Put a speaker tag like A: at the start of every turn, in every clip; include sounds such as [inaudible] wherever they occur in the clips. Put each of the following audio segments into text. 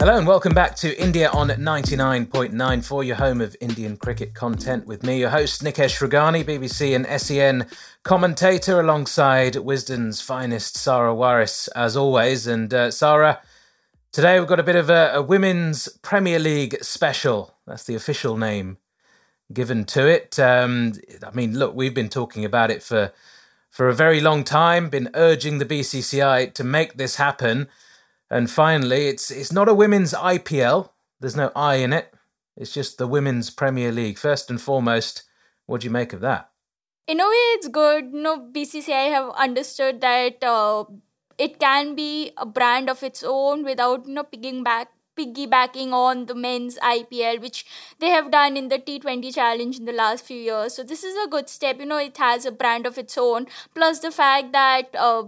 A: Hello and welcome back to India on 99.94, your home of Indian cricket content with me, your host Nikesh Rughani, BBC and SEN commentator alongside Wisden's finest Sarah Waris as always. And uh, Sarah, today we've got a bit of a, a Women's Premier League special. That's the official name given to it. Um, I mean, look, we've been talking about it for for a very long time, been urging the BCCI to make this happen. And finally, it's it's not a women's IPL. There's no I in it. It's just the Women's Premier League. First and foremost, what do you make of that?
B: In a way, it's good. You know, BCCI have understood that uh, it can be a brand of its own without you know picking back piggybacking on the men's IPL, which they have done in the T20 challenge in the last few years. So this is a good step. You know, it has a brand of its own. Plus the fact that uh,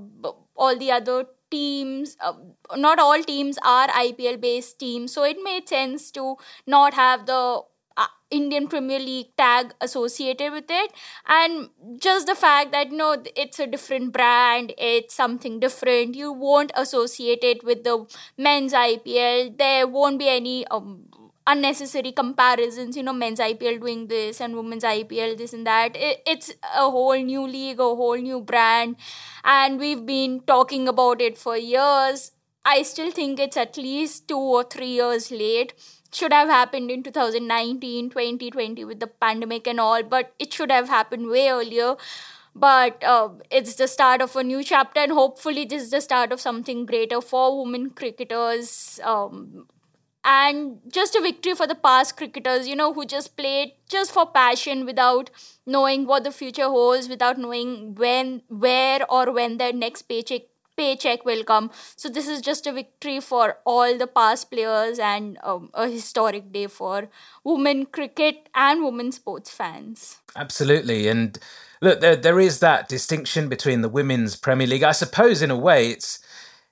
B: all the other teams uh, not all teams are ipl based teams so it made sense to not have the uh, Indian Premier League tag associated with it, and just the fact that you know it's a different brand, it's something different. You won't associate it with the men's IPL. There won't be any um, unnecessary comparisons you know men's ipl doing this and women's ipl this and that. It, it's a whole new league a whole new brand. And we've been talking about it for years. I still think it's at least 2 or 3 years late. Should have happened in 2019 2020 with the pandemic and all but it should have happened way earlier. But uh, it's the start of a new chapter and hopefully this is the start of something greater for women cricketers um, and just a victory for the past cricketers you know who just played just for passion without knowing what the future holds without knowing when where or when their next paycheck paycheck will come. So this is just a victory for all the past players and um, a historic day for women cricket and women sports fans.
A: Absolutely. And look there, there is that distinction between the women's premier league. I suppose in a way it's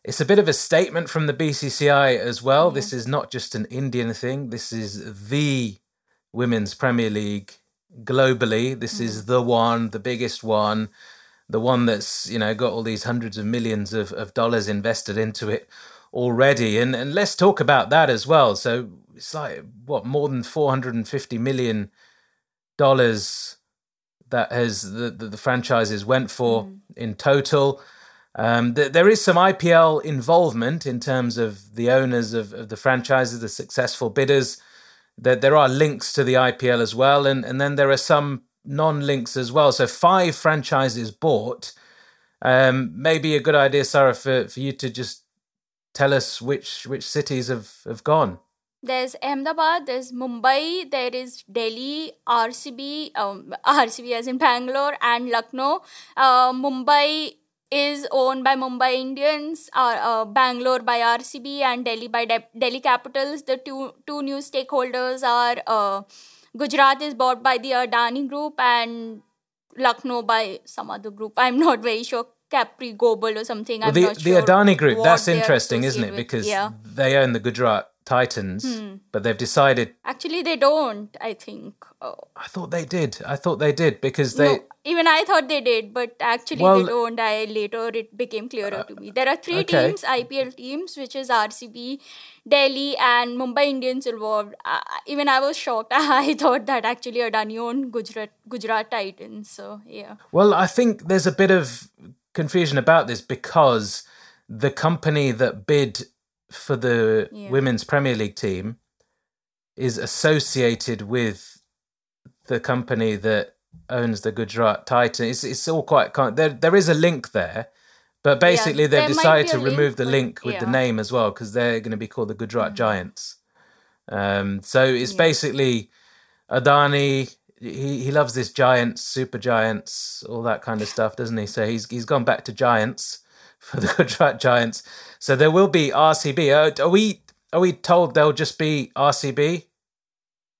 A: it's a bit of a statement from the BCCI as well. This is not just an Indian thing. This is the Women's Premier League globally. This mm. is the one, the biggest one, the one that's, you know, got all these hundreds of millions of, of dollars invested into it already. And and let's talk about that as well. So it's like what, more than four hundred and fifty million dollars that has the, the, the franchises went for mm. in total. Um, th- there is some IPL involvement in terms of the owners of, of the franchises, the successful bidders. There, there are links to the IPL as well, and, and then there are some non links as well. So, five franchises bought. Um, maybe a good idea, Sarah, for, for you to just tell us which, which cities have, have gone.
B: There's Ahmedabad, there's Mumbai, there is Delhi, RCB, um, [laughs] RCB as in Bangalore, and Lucknow. Uh, Mumbai is owned by Mumbai Indians, uh, uh, Bangalore by RCB, and Delhi by De- Delhi Capitals. The two two new stakeholders are uh, Gujarat is bought by the Adani Group and Lucknow by some other group. I'm not very sure. Capri Global or something.
A: Well,
B: the,
A: the
B: sure
A: Adani Group. That's interesting, isn't it? Because yeah. they own the Gujarat Titans, hmm. but they've decided.
B: Actually, they don't. I think. Oh.
A: I thought they did. I thought they did because they. No,
B: even I thought they did, but actually well, they don't. I later it became clearer uh, to me. There are three okay. teams, IPL teams, which is RCB, Delhi, and Mumbai Indians involved. Uh, even I was shocked. [laughs] I thought that actually Adani owned Gujarat Gujarat Titans. So yeah.
A: Well, I think there's a bit of confusion about this because the company that bid for the yeah. women's Premier League team is associated with the company that owns the Gujarat Titan. It's it's all quite there. There is a link there, but basically yeah, they've decided to remove the link with yeah. the name as well because they're going to be called the Gujarat mm-hmm. Giants. Um, so it's basically Adani. He he loves this giants, super giants, all that kind of stuff, doesn't he? So he's he's gone back to giants for the [laughs] Giants. So there will be RCB. Are we are we told they'll just be RCB?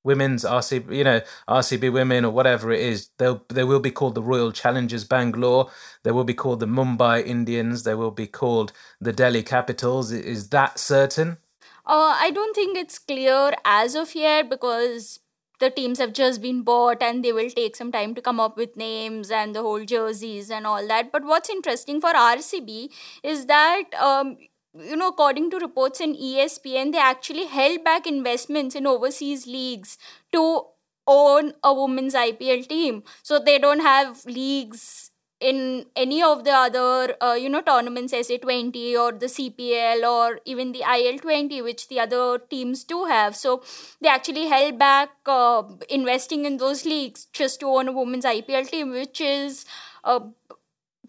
A: Women's RCB, you know, RCB women or whatever it is, they'll they will be called the Royal Challengers Bangalore. They will be called the Mumbai Indians. They will be called the Delhi Capitals. Is that certain?
B: Uh, I don't think it's clear as of yet because the teams have just been bought and they will take some time to come up with names and the whole jerseys and all that. But what's interesting for RCB is that. Um, you know, according to reports in ESPN, they actually held back investments in overseas leagues to own a women's IPL team. So they don't have leagues in any of the other uh, you know tournaments SA20 or the CPL or even the IL20 which the other teams do have. So they actually held back uh, investing in those leagues just to own a women's IPL team which is uh,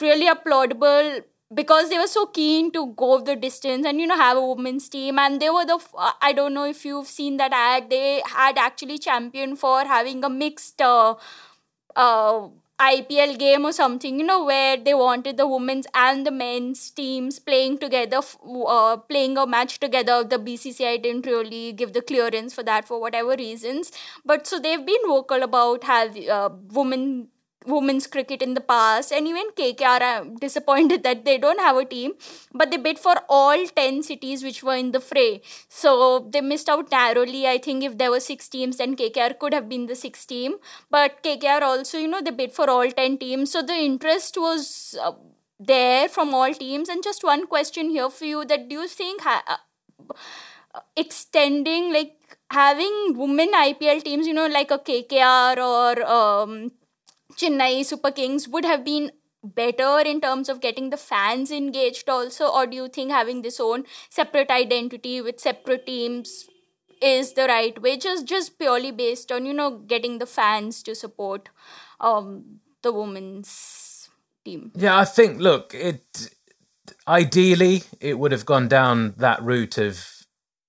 B: really applaudable because they were so keen to go the distance and you know have a women's team. And they were the i don't know if you've seen that ad they had actually championed for having a mixed uh, uh, IPL game or something, you know, where they wanted the women's and the men's teams playing together, uh, playing a match together. The BCCI didn't really give the clearance for that for whatever reasons. But so they've been vocal about have uh, women women's cricket in the past. And even KKR are disappointed that they don't have a team but they bid for all 10 cities which were in the fray. So they missed out narrowly. I think if there were 6 teams then KKR could have been the 6th team. But KKR also you know they bid for all 10 teams. So the interest was uh, there from all teams. And just one question here for you that do you think ha- uh, extending like having women IPL teams you know like a KKR or um, Chennai Super Kings would have been better in terms of getting the fans engaged also or do you think having this own separate identity with separate teams is the right way? Just just purely based on you know getting the fans to support um the women's team.
A: Yeah i think look it ideally it would have gone down that route of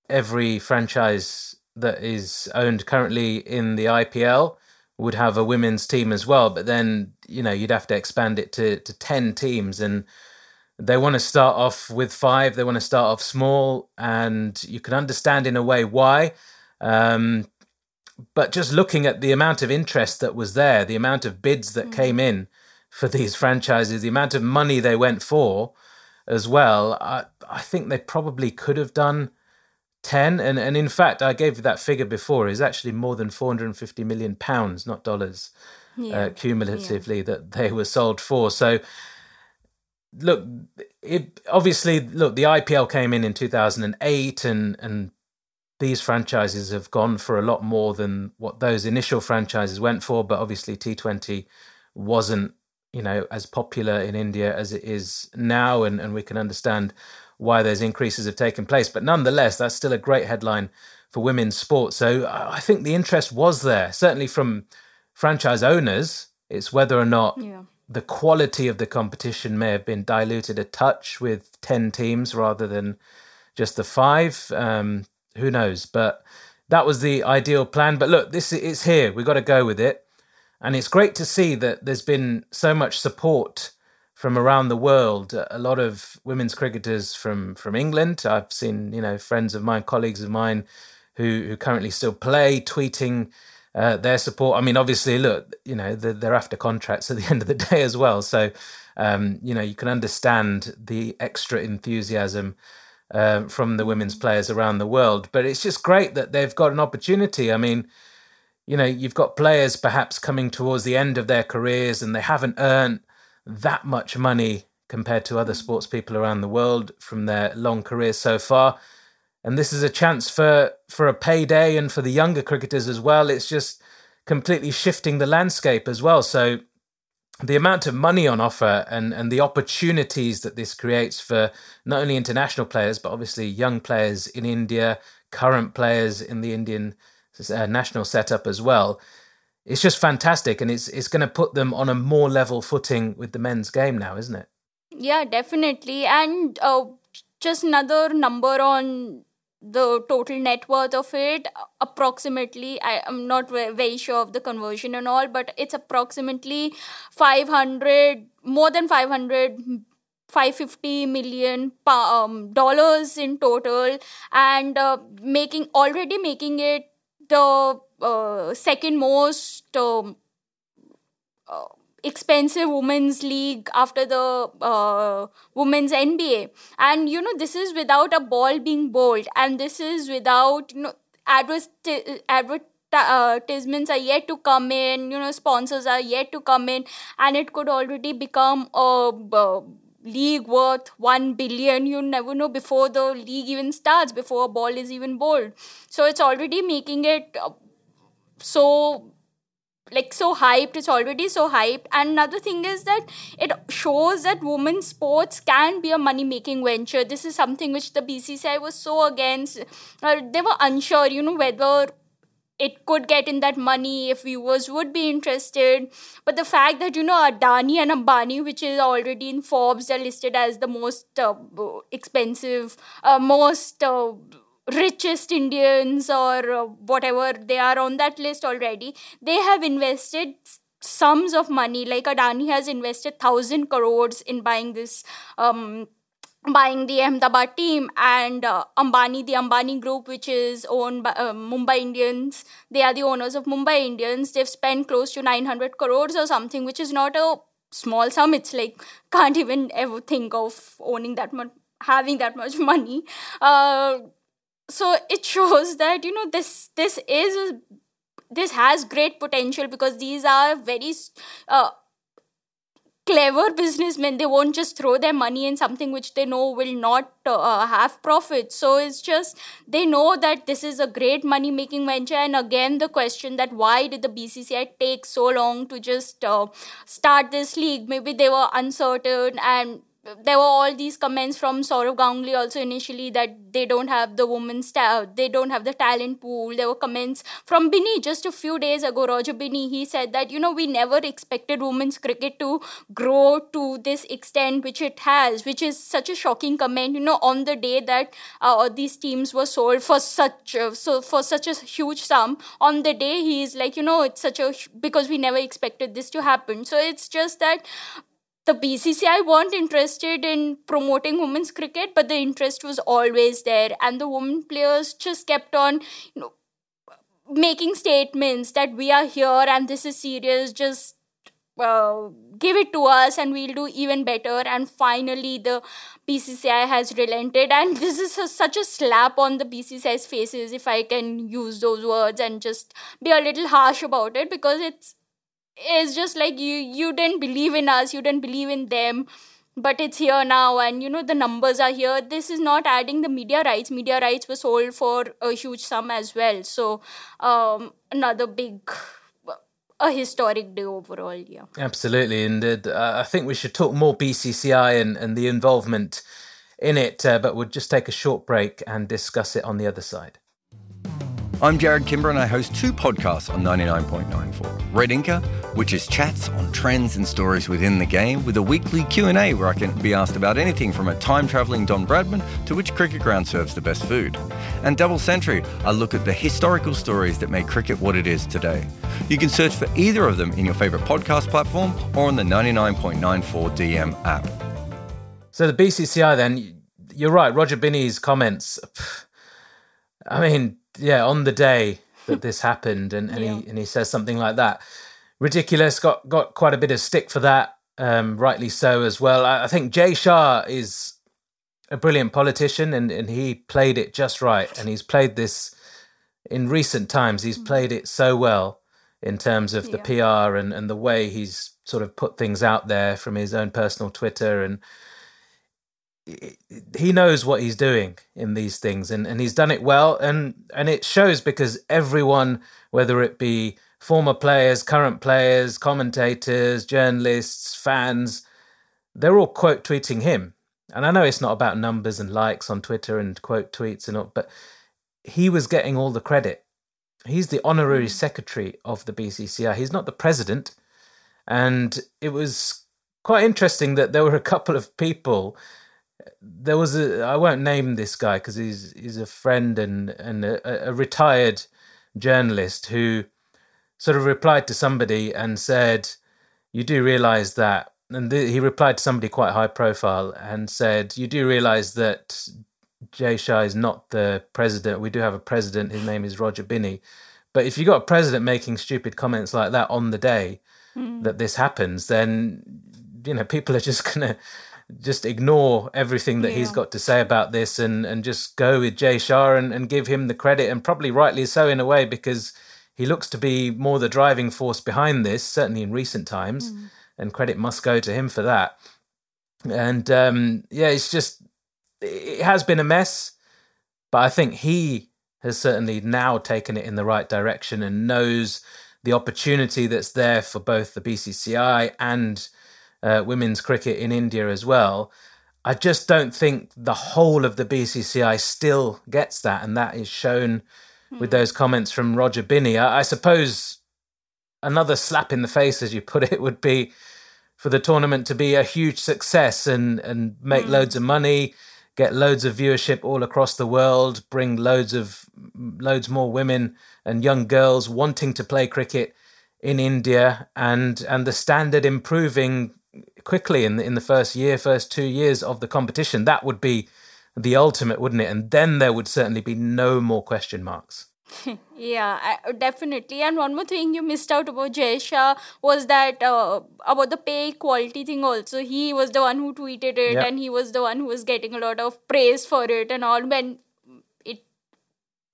A: every franchise that is owned currently in the IPL would have a women's team as well, but then you know you'd have to expand it to to ten teams, and they want to start off with five. They want to start off small, and you can understand in a way why. Um, but just looking at the amount of interest that was there, the amount of bids that mm-hmm. came in for these franchises, the amount of money they went for as well, I, I think they probably could have done 10 and and in fact i gave you that figure before is actually more than 450 million pounds not dollars yeah. uh, cumulatively yeah. that they were sold for so look it obviously look the IPL came in in 2008 and and these franchises have gone for a lot more than what those initial franchises went for but obviously T20 wasn't you know as popular in India as it is now and and we can understand why those increases have taken place. But nonetheless, that's still a great headline for women's sport. So I think the interest was there, certainly from franchise owners. It's whether or not yeah. the quality of the competition may have been diluted a touch with 10 teams rather than just the five. Um, who knows? But that was the ideal plan. But look, this is here. We've got to go with it. And it's great to see that there's been so much support from around the world. A lot of women's cricketers from from England. I've seen you know friends of mine, colleagues of mine, who who currently still play, tweeting. Uh, their support. I mean, obviously, look, you know, they're, they're, after contracts [laughs] at the end of the day as well. So, um, you know, you can understand the extra enthusiasm uh, from the women's players around the world. But it's just great that they've got an opportunity. I mean, you know, you've got players perhaps coming towards the end of their careers and they haven't earned that much money compared to other sports people around the world from their long careers so far. And this is a chance for, for a payday and for the younger cricketers as well. It's just completely shifting the landscape as well. So the amount of money on offer and, and the opportunities that this creates for not only international players, but obviously young players in India, current players in the Indian uh, national setup as well it's just fantastic, and it's it's going to put them on a more level footing with the men's game now, isn't it?
B: Yeah, definitely. And uh, just another number on the total net worth of it approximately I, am not very sure of the conversion and all but it's approximately 500 more than 500 550 million um, dollars in total and uh, making already making it the uh, second most um, uh, expensive women's league after the uh, women's NBA. And you know, this is without a ball being bowled, and this is without you know advertisements are yet to come in. You know, sponsors are yet to come in, and it could already become a. a league worth 1 billion you never know before the league even starts before a ball is even bowled so it's already making it uh, so like so hyped it's already so hyped. And another thing is that it shows that women's sports can be a money making venture. This is something which the bcci was so against. Uh, they were unsure you know whether it could get in that money if viewers would be interested. But the fact that you know adani and ambani which is already in forbes they're listed as the most uh, expensive uh, most uh, richest Indians or uh, whatever they are on that list already, they have invested sums of money. Like Adani has invested thousand crores in buying this. Um, buying the Ahmedabad team and uh, Ambani, the Ambani group, which is owned by uh, Mumbai Indians, they are the owners of Mumbai Indians. They've spent close to 900 crores or something, which is not a small sum. It's like, can't even ever think of owning that much, having that much [laughs] money. Uh, so it shows that you know this this is this has great potential because these are very uh, clever businessmen. They won't just throw their money in something which they know will not uh, have profit. So it's just they know that this is a great money making venture. And again the question that why did the bcci take so long to just uh, start this league? Maybe they were uncertain and there were all these comments from Sourav Ganguly also initially that they don't have the women's ta- they don't have the talent pool. There were comments from Binny just a few days ago. Roger Binny he said that you know we never expected women's cricket to grow to this extent which it has, which is such a shocking comment. You know on the day that uh, these teams were sold for such uh, so for such a huge sum, on the day he is like you know it's such a because we never expected this to happen. So it's just that the BCCI weren't interested in promoting women's cricket, but the interest was always there, and the women players just kept on, you know, making statements that we are here and this is serious. Just uh, give it to us, and we'll do even better. And finally, the BCCI has relented, and this is a, such a slap on the BCCI's faces, if I can use those words, and just be a little harsh about it because it's it's just like you you didn't believe in us you didn't believe in them but it's here now and you know the numbers are here. This is not adding the media rights. Media rights were sold for a huge sum as well. So um, another big a historic day overall yeah.
A: Absolutely and uh, i think we should talk more bcci and, and the involvement in it uh, but we'll just take a short break and discuss it on the other side
C: I'm Jarrod Kimber and I host two podcasts on 99.94. Red Inker, which is chats on trends and stories within the game with a weekly Q&A where I can be asked about anything from a time-travelling Don Bradman to which cricket ground serves the best food. And Double Century, I look at the historical stories that make cricket what it is today. You can search for either of them in your favourite podcast platform or on the 99.94 DM app.
A: So the BCCI then, you're right, Roger Binny's comments, I mean, yeah, on the day that [laughs] this happened, and, and yeah. he and he says something like that. Ridiculous. Got got quite a bit of stick for that. Um, rightly so as well. I, I think Jay Shah is a brilliant politician, and and he played it just right, and he's played this in recent times. He's mm-hmm. played it so well in terms of the. PR and and the way he's sort of put things out there from his own personal Twitter and he knows what he's doing in these things and, and he's done it well and and it shows because everyone whether it be former players current players commentators journalists fans they're all quote tweeting him. And i know it's not about numbers and likes on twitter and quote tweets and all but he was getting all the credit. He's the honorary mm. secretary of the bcci he's not the president. And it was quite interesting that there were a couple of people there was a I won't name this guy because he's he's a friend and and a, a, retired journalist who sort of replied to somebody and said, "You do realize that and the, he replied to somebody quite high profile and said, "You do realise that Jay Shah is not the president. We do have a president. His name is Roger Binny." But if you got a president making stupid comments like that on the day mm. that this happens, then you know people are just gonna just ignore everything that yeah. he's got to say about this and and just go with Jay Shah and, and give him the credit and probably rightly so in a way because he looks to be more the driving force behind this, certainly in recent times. Mm and credit must go to him for that. And um, yeah, it's just it has been a mess, but I think he has certainly now taken it in the right direction and knows the opportunity that's there for both the BCCI and uh, women's cricket in India as well. I just don't think the whole of the BCCI still gets that, and that is shown with hmm. those comments from Roger Binny. I, I suppose another slap in the face, as you put it, would be for the tournament to be a huge success and and make mm. loads of money, get loads of viewership all across the world, bring loads of loads more women and young girls wanting to play cricket in India and and the standard improving quickly in the, in the first year, first two years of the competition. That would be the ultimate, wouldn't it? And then there would certainly be no more question marks. [laughs]
B: yeah, definitely. And one more thing you missed out about Jay was that uh, about the pay quality thing also. He was the one who tweeted it and he was the one who was getting a lot of praise for it and all when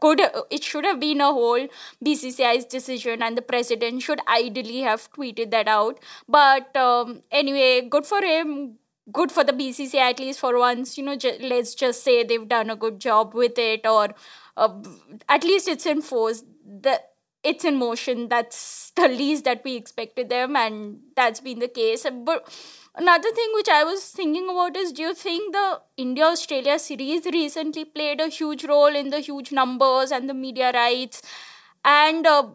B: could it should have been a whole BCCI's decision and the president should ideally have tweeted that out. But um, anyway, good for him good for the BCCI at least for once. You know, let's just say they've done a good job with it, or uh, at least it's in force. The it's in motion. That's the least that we expected them, and that's been the case. But another thing which I was thinking about is: Do you think the India Australia series recently played a huge role in the huge numbers and the media rights? And uh,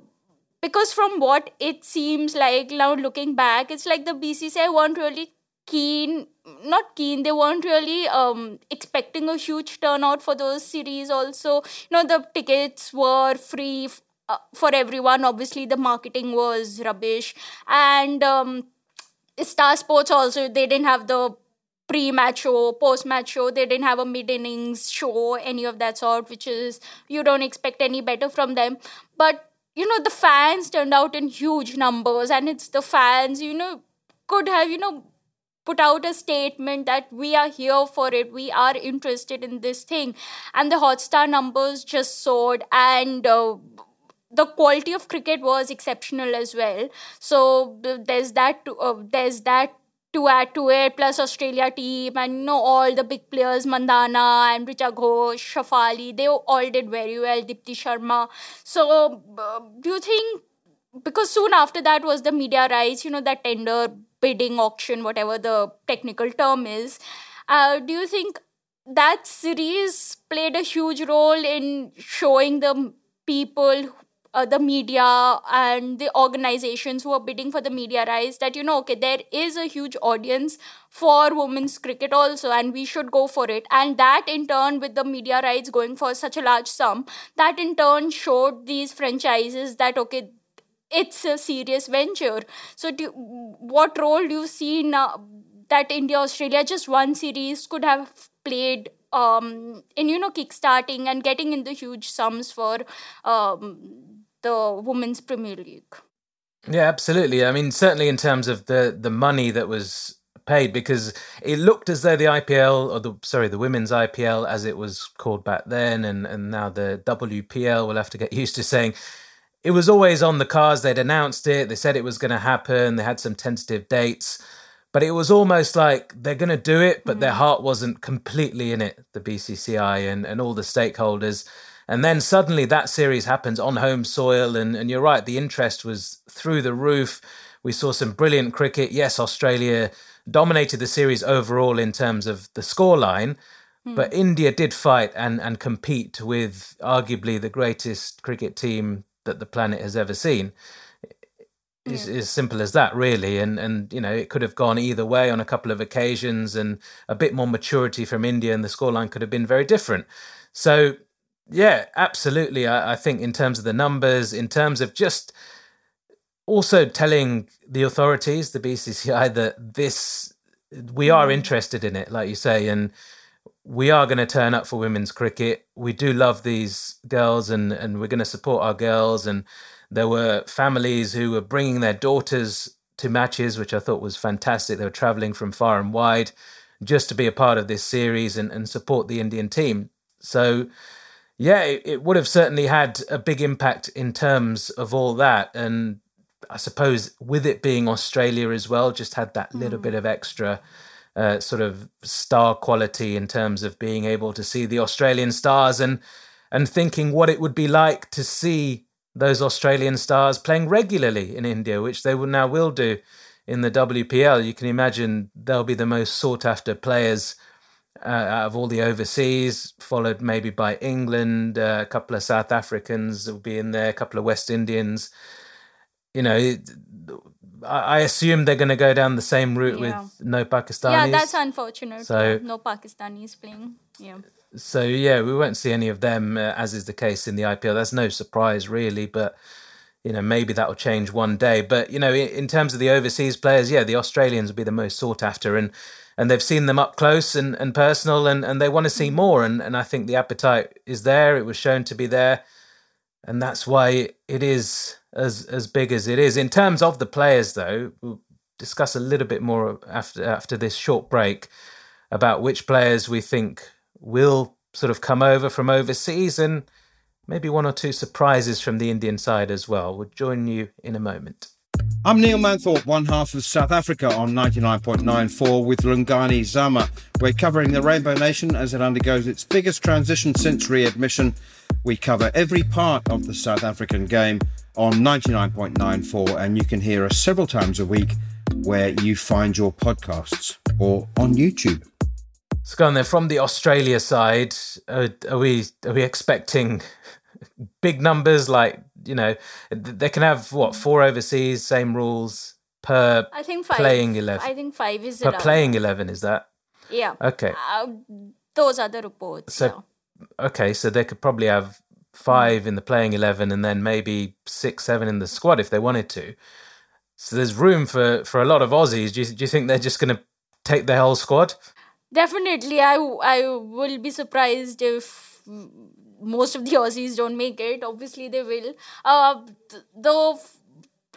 B: because from what it seems like now looking back, it's like the BCCI weren't really keen not keen they weren't really um expecting a huge turnout for those series also. You know the tickets were free f- uh, for everyone. Obviously the marketing was rubbish. And um star sports also they didn't have the pre-match show post-match show. They didn't have a mid-innings show any of that sort which is you don't expect any better from them. But you know the fans turned out in huge numbers and it's the fans you know could have you know put out a statement that we are here for it we are interested in this thing. And the hotstar numbers just soared and uh, the quality of cricket was exceptional as well so there's that uh, there's that to add to it plus australia team and you know all the big players mandhana and richa ghosh shafali they all did very well deepti sharma so uh, do you think because soon after that was the media rights you know that tender bidding auction, whatever the technical term is. Uh, do you think that series played a huge role in showing the people uh, the media and the organizations who are bidding for the media rights that you know okay there is a huge audience for women's cricket also and we should go for it and that in turn with the media rights going for such a large sum that in turn showed these franchises that okay it's a serious venture. So, do, what role do you see now that India Australia just one series could have played um, in you know kickstarting and getting in the huge sums for um, the women's Premier League?
A: Yeah, absolutely. I mean, certainly in terms of the the money that was paid because it looked as though the IPL or the sorry the women's IPL as it was called back then and and now the WPL will have to get [laughs] used to saying it was always on the cards. They'd announced it. They said it was going to happen. They had some tentative dates, but it was almost like they're going to do it, but mm. their heart wasn't completely in it. The BCCI and and all the stakeholders. And then suddenly that series happens on home soil, and and you're right. The interest was through the roof. We saw some brilliant cricket. Yes, Australia dominated the series overall in terms of the scoreline. Mm. But India did fight and, and compete with arguably the greatest cricket team that the planet has ever seen. It's yeah. as simple as that, really. And and you know, it could have gone either way on a couple of occasions, and a bit more maturity from India, and the scoreline could have been very different. So, yeah, absolutely. I, I think in terms of the numbers, in terms of just also telling the authorities, the BCCI, that this we are mm. interested in it, like you say, and we are going to turn up for women's cricket. We do love these girls, and and we're going to support our girls. And there were families who were bringing their daughters to matches, which I thought was fantastic. They were traveling from far and wide just to be a part of this series and, and support the Indian team. So, yeah, it, it would have certainly had a big impact in terms of all that. And I suppose with it being Australia as well, just had that little mm. bit of extra uh, sort of star quality in terms of being able to see the Australian stars and and thinking what it would be like to see those Australian stars playing regularly in India, which they will now will do in the WPL. You can imagine they'll be the most sought after players uh, out of all the overseas, followed maybe by England, uh, a couple of South Africans will be in there, a couple of West Indians. You know, I assume they're going to go down the same route yeah. with no Pakistanis.
B: Yeah, that's unfortunate. So no Pakistanis playing. Yeah.
A: So yeah, we won't see any of them, uh, as is the case in the IPL. That's no surprise, really. But you know, maybe that will change one day. But you know, in, in terms of the overseas players, yeah, the Australians will be the most sought after, and and they've seen them up close and, and personal, and, and they want to see mm. more. And and I think the appetite is there. It was shown to be there, and that's why it is as as big as it is. In terms of the players, though, we'll discuss a little bit more after after this short break about which players we think will sort of come over from overseas and maybe one or two surprises from the Indian side as well. We'll join you in a moment.
D: I'm Neil Manthorp, one half of South Africa on 99.94 with Lungani Zama. We're covering the Rainbow Nation as it undergoes its biggest transition since readmission. We cover every part of the South African game on 99.94, and you can hear us several times a week where you find your podcasts or on YouTube.
A: So, going there from the Australia side, are, are we are we expecting big numbers? Like you know, they can have what four overseas, same rules per
B: I think five,
A: playing eleven.
B: I think five is
A: per playing eleven. Is that
B: yeah?
A: Okay,
B: uh, those are the reports.
A: So yeah. okay, so they could probably have five in the playing 11 and then maybe six, seven in the squad if they wanted to. So there's room for, for a lot of Aussies. Do you, do you think they're just going to take their whole squad?
B: Definitely. I, I will be surprised if most of the [laughs] Aussies don't make it. Obviously, they will. Uh, though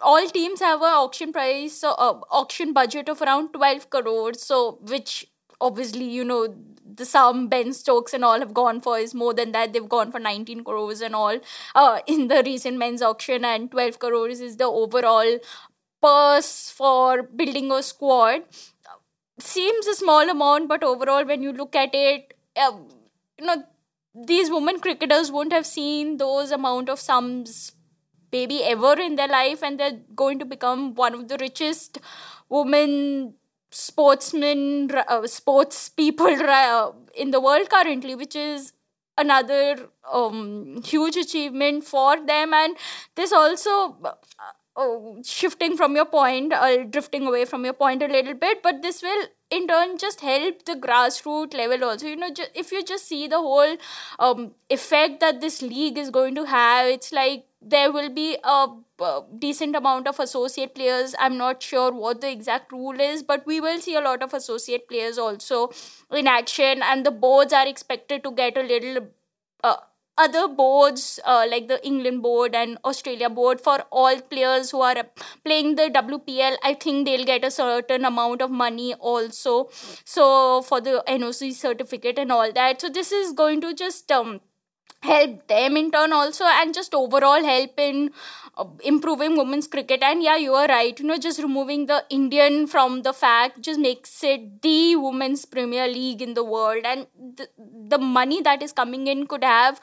B: all teams have an auction price, uh, auction budget of around 12 crores, so which obviously, you know, the sum Ben Stokes and all have gone for is more than that. They've gone for 19 crores and all uh, in the recent men's auction, and 12 crores is the overall purse for building a squad. Seems a small amount, but overall, when you look at it, uh, you know, these women cricketers won't have seen those amount of sums maybe ever in their life, and they're going to become one of the richest women sportsmen, uh, sports people [laughs] uh, in the world currently, which is another um, huge achievement for them. And this also. Uh, oh, shifting from your point or drifting away from your point a little bit but this will in turn just help the grassroots level also. You know ju- if you just see the whole um, effect that this league is going to have it's like there will be a, a decent amount of associate players. I'm not sure what the exact rule is but we will see a lot of associate players also in action and the boards are expected to get a little uh, other boards uh, like the England board and Australia board for all players who are playing the WPL I think they'll get a certain amount of money also. So for the NOC certificate and all that. So this is going to just um, help them in turn also and just overall help in uh, improving women's cricket. And yeah you are right you know just removing the indian from the fact just makes it the women's premier league in the world. And the, money that is coming in could have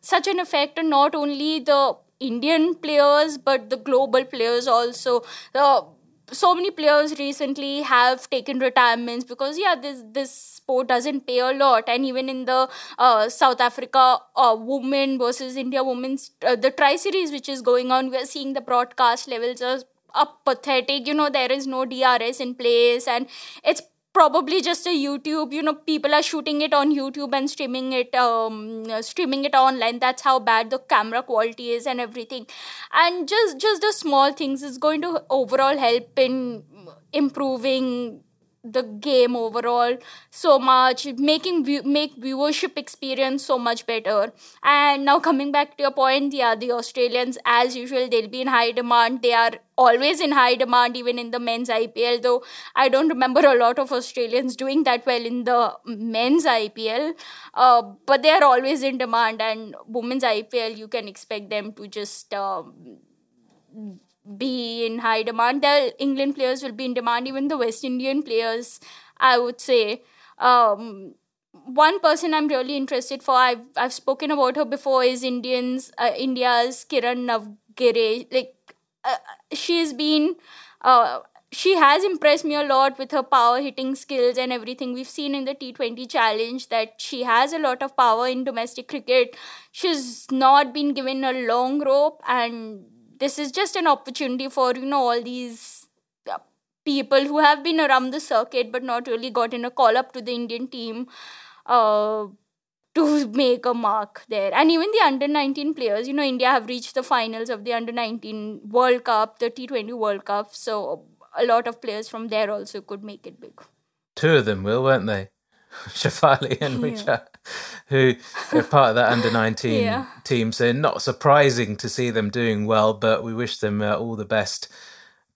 B: such an effect on not only the indian players but the global players also. The so many players recently have taken retirements because yeah this this sport doesn't pay a lot. And even in the uh, south africa uh, women versus india women's uh, the tri series which is going on we're seeing the broadcast levels are, are pathetic. You know there is no drs in place and it's probably just a youtube you know people are shooting it on youtube and streaming it um streaming it online. That's how bad the camera quality is and everything. And just just the small things is going to overall help in improving the game overall so much making view, make viewership experience so much better. And now coming back to your point yeah the australians as usual they'll be in high demand. They are always in high demand even in the men's ipl though i don't remember a lot of australians doing that well in the men's ipl uh, but they are always in demand and women's ipl you can expect them to just um, be in high demand. The England players will be in demand, even the West Indian players, I would say. Um, one person I'm really interested for, I've, I've spoken about her before, is Indians, uh, India's Kiran Navgire. Like, uh, she's been, uh, she has impressed me a lot with her power hitting skills and everything. We've seen in the T20 challenge that she has a lot of power in domestic cricket. She's not been given a long rope and this is just an opportunity for you know all these uh, people who have been around the circuit but not really gotten a call up to the Indian team uh, to [laughs] make a mark there. And even the under 19 players, you know, India have reached the finals of the under 19 World Cup, the T20 World Cup. So a lot of players from there also could make it big.
A: Two of them will, weren't they? [laughs] Shafali and Richa, who are part of that [laughs] under 19 yeah. team. So, not surprising to see them doing well, but we wish them uh, all the best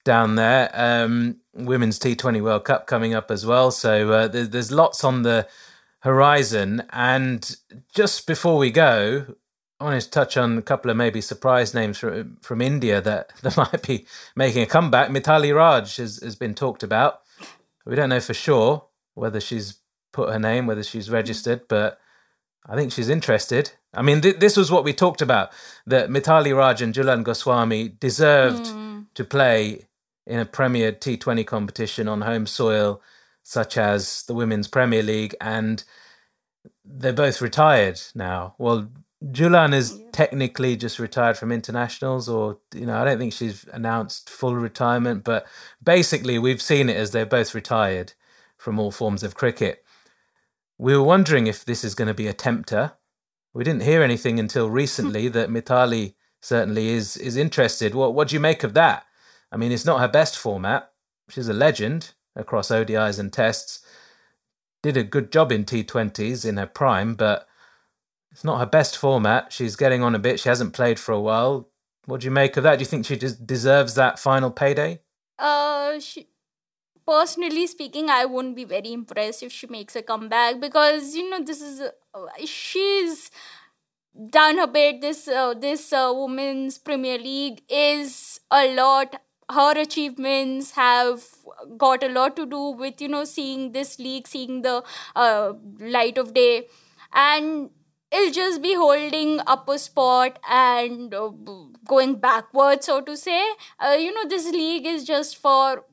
A: down there. Um, Women's T20 World Cup coming up as well. So, uh, there's, there's lots on the horizon. And just before we go, I wanted to touch on a couple of maybe surprise names from from India that, [laughs] that might be making a comeback. Mithali Raj has, has been talked about. We don't know for sure whether she's put her name, whether she's registered, but I think she's interested. I mean, th- this was what we talked about that Mithali Raj and Jhulan Goswami deserved mm. to play in a Premier T20 competition on home soil, such as the Women's Premier League, and they're both retired now. Well, Jhulan is yeah. technically just retired from internationals, or, you know, I don't think she's announced full retirement, but basically, we've seen it as they're both retired from all forms of cricket. We were wondering if this is going to be a tempter. We didn't hear anything until recently that Mithali certainly is is interested. What what do you make of that? I mean, it's not her best format. She's a legend across ODIs and tests. Did a good job in T20s in her prime, but it's not her best format. She's getting on a bit. She hasn't played for a while. What do you make of that? Do you think she deserves that final payday?
B: Uh, she personally speaking, I won't be very impressed if she makes a comeback because you know this is uh, she's done a bit. This uh, this uh, women's Premier League is a lot. Her achievements have got a lot to do with you know seeing this league, seeing the uh, light of day, and it'll just be holding up a spot and uh, going backwards, so to say. Uh, you know, this league is just for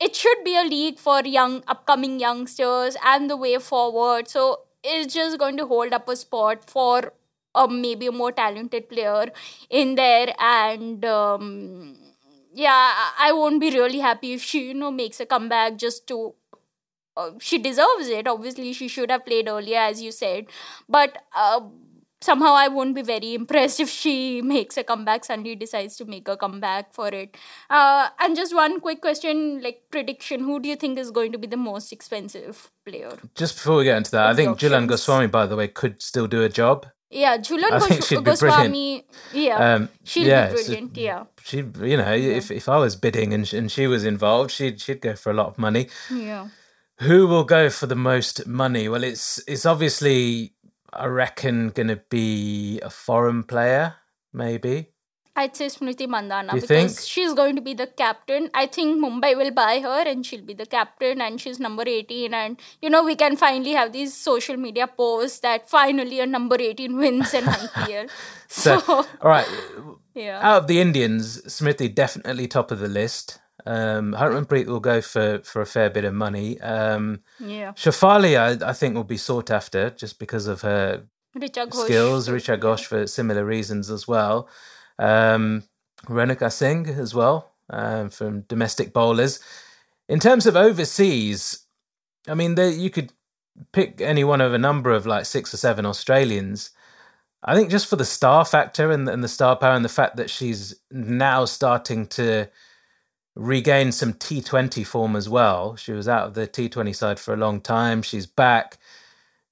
B: it should be a league for young upcoming youngsters and the way forward. So it's just going to hold up a spot for a maybe a more talented player in there and um, yeah i won't be really happy if she you know makes a comeback just to uh, she deserves it. Obviously she should have played earlier as you said. But uh, somehow I won't be very impressed if she makes a comeback, suddenly decides to make a comeback for it. Uh, and just one quick question like prediction who do you think is going to be the most expensive player?
A: Just before we get into that, I think Jhulan Goswami, by the way, could still do a job.
B: Yeah, Jhulan Gos- Goswami. Yeah, um, she'll yeah, be brilliant. So yeah,
A: she, you know, yeah. if if I was bidding and she, and she was involved, she'd she'd go for a lot of money.
B: Yeah.
A: Who will go for the most money? Well, it's it's obviously I reckon going to be a foreign player, maybe.
B: I'd say Smriti Mandhana
A: you
B: because
A: think?
B: she's going to be the captain. I think Mumbai will buy her and she'll be the captain and she's number 18. And, you know, we can finally have these social media posts that finally a number 18 wins an IPL. [laughs]
A: so, [laughs] so, all right.
B: Yeah.
A: Out of the Indians, Smriti definitely top of the list. Um, Harmanpreet will go for, for a fair bit of money. Um,
B: yeah.
A: Shafali, I, I, think, will be sought after just because of her skills. Richa Ghosh for similar reasons as well. Um, Renuka Singh as well um, from domestic bowlers. In terms of overseas, I mean, they, you could pick any one of a number of like six or seven Australians. I think just for the star factor and, and the star power and the fact that she's now starting to regain some T20 form as well. She was out of the T20 side for a long time. She's back.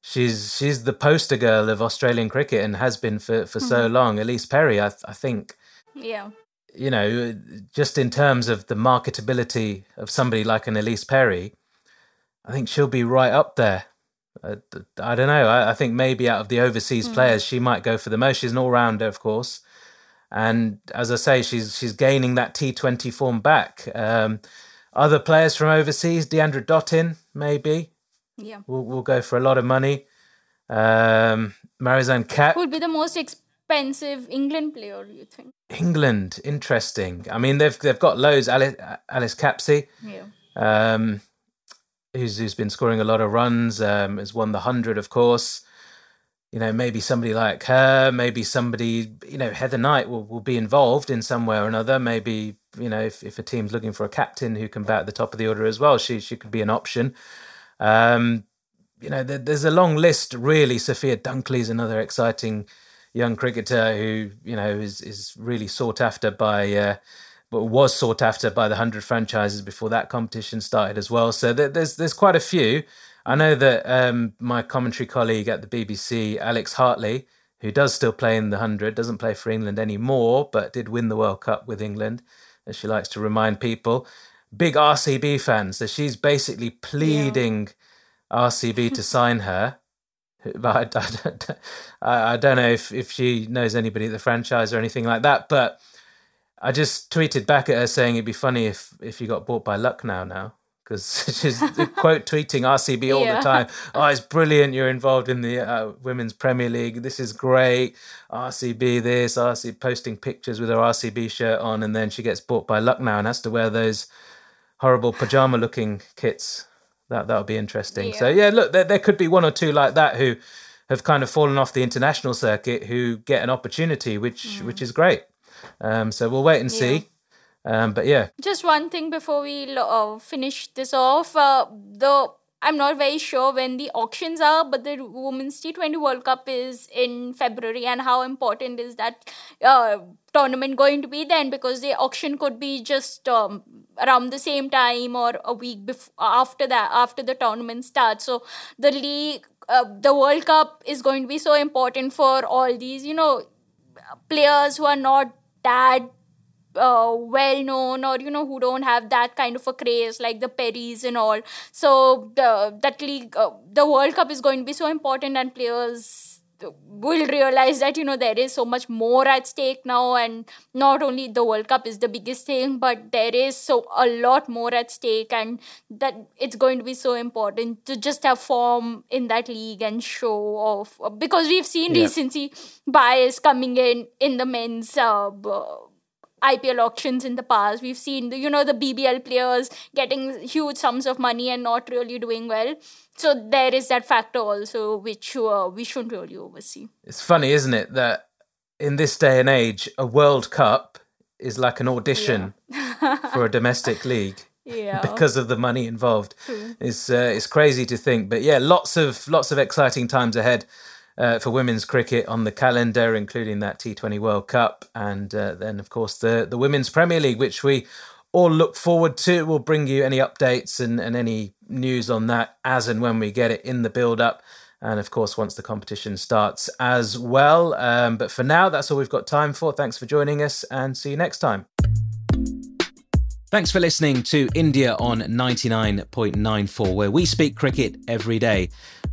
A: She's she's the poster girl of Australian cricket and has been for, for mm-hmm. so long. Ellyse Perry, I, I think.
B: Yeah.
A: You know, just in terms of the marketability of somebody like an Ellyse Perry, I think she'll be right up there. I, I don't know. I, I, think maybe out of the overseas mm. players, she might go for the most. She's an all rounder, of course, and as I say, she's she's gaining that T Twenty form back. Um, other players from overseas, Deandra Dottin, maybe.
B: Yeah,
A: will will go for a lot of money. Um, Marizanne Kapp
B: would be the most expensive England player. You think?
A: England, interesting. I mean, they've they've got loads. Alice, Alice Capsey.
B: Yeah.
A: Um, who's who's been scoring a lot of runs, um, has won the hundred, of course. You know, maybe somebody like her, maybe somebody, you know, Heather Knight will, will be involved in some way or another. Maybe, you know, if, if a team's looking for a captain who can bat at the top of the order as well, she she could be an option. Um, you know, there, there's a long list, really. Sophia Dunkley's another exciting young cricketer who, you know, is is really sought after by uh, but was sought after by the hundred franchises before that competition started as well. So there's there's quite a few. I know that um, my commentary colleague at the BBC, Alex Hartley, who does still play in the hundred, doesn't play for England anymore, but did win the World Cup with England, as she likes to remind people. Big RCB fan, so she's basically pleading yeah. RCB to [laughs] sign her. But I, [laughs] I, don't, I, I don't know if, if she knows anybody at the franchise or anything like that. But I just tweeted back at her saying it'd be funny if if you got bought by Lucknow now because she's [laughs] quote tweeting RCB all yeah. the time. Oh, it's brilliant! You're involved in the uh, Women's Premier League. This is great. RCB this, RCB posting pictures with her RCB shirt on, and then she gets bought by Lucknow and has to wear those horrible pajama-looking kits. That that'll be interesting. Yeah. So yeah, look, there there could be one or two like that who have kind of fallen off the international circuit who get an opportunity, which mm. which is great. Um, so we'll wait and yeah. see. Um, but yeah.
B: Just one thing before we uh, finish this off. Uh, I'm not very sure when the auctions are, but the Women's T20 World Cup is in February, and how important is that uh, tournament going to be then? Because the auction could be just um, around the same time or a week after that, after the tournament starts. So the league, uh, the World Cup is going to be so important for all these, you know, players who are not that uh, well known or you know who don't have that kind of a craze like the Perrys and all. So the that league, uh, the World Cup is going to be so important, and players will realize that you know there is so much more at stake now and not only the world cup is the biggest thing but there is so a lot more at stake and that it's going to be so important to just have form in that league and show off because we've seen yeah. recency bias coming in in the men's uh, IPL auctions in the past. We've seen the, you know the BBL players getting huge sums of money and not really doing well. So there is that factor also which uh, we shouldn't really oversee.
A: It's funny, isn't it, that in this day and age, a World Cup is like an audition yeah. for a domestic league. [laughs]
B: Yeah.
A: because of the money involved, it's uh, it's crazy to think, but yeah, lots of lots of exciting times ahead uh, for women's cricket on the calendar, including that T20 World Cup, and uh, then of course the the Women's Premier League, which we all look forward to. We'll bring you any updates and, and any news on that as and when we get it in the build up. And of course, once the competition starts as well. Um, but for now, that's all we've got time for. Thanks for joining us and see you next time. Thanks for listening to India on 99.94, where we speak cricket every day.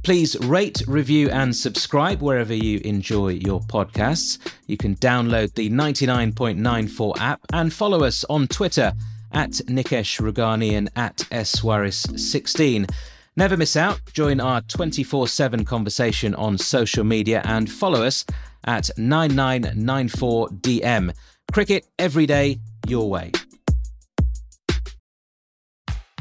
A: Please rate, review, and subscribe wherever you enjoy your podcasts. You can download the 99.94 app and follow us on Twitter at Nikesh Rughani and at Swaris16. Never miss out. Join our 24 7 conversation on social media and follow us at 9994DM. Cricket every day, your way.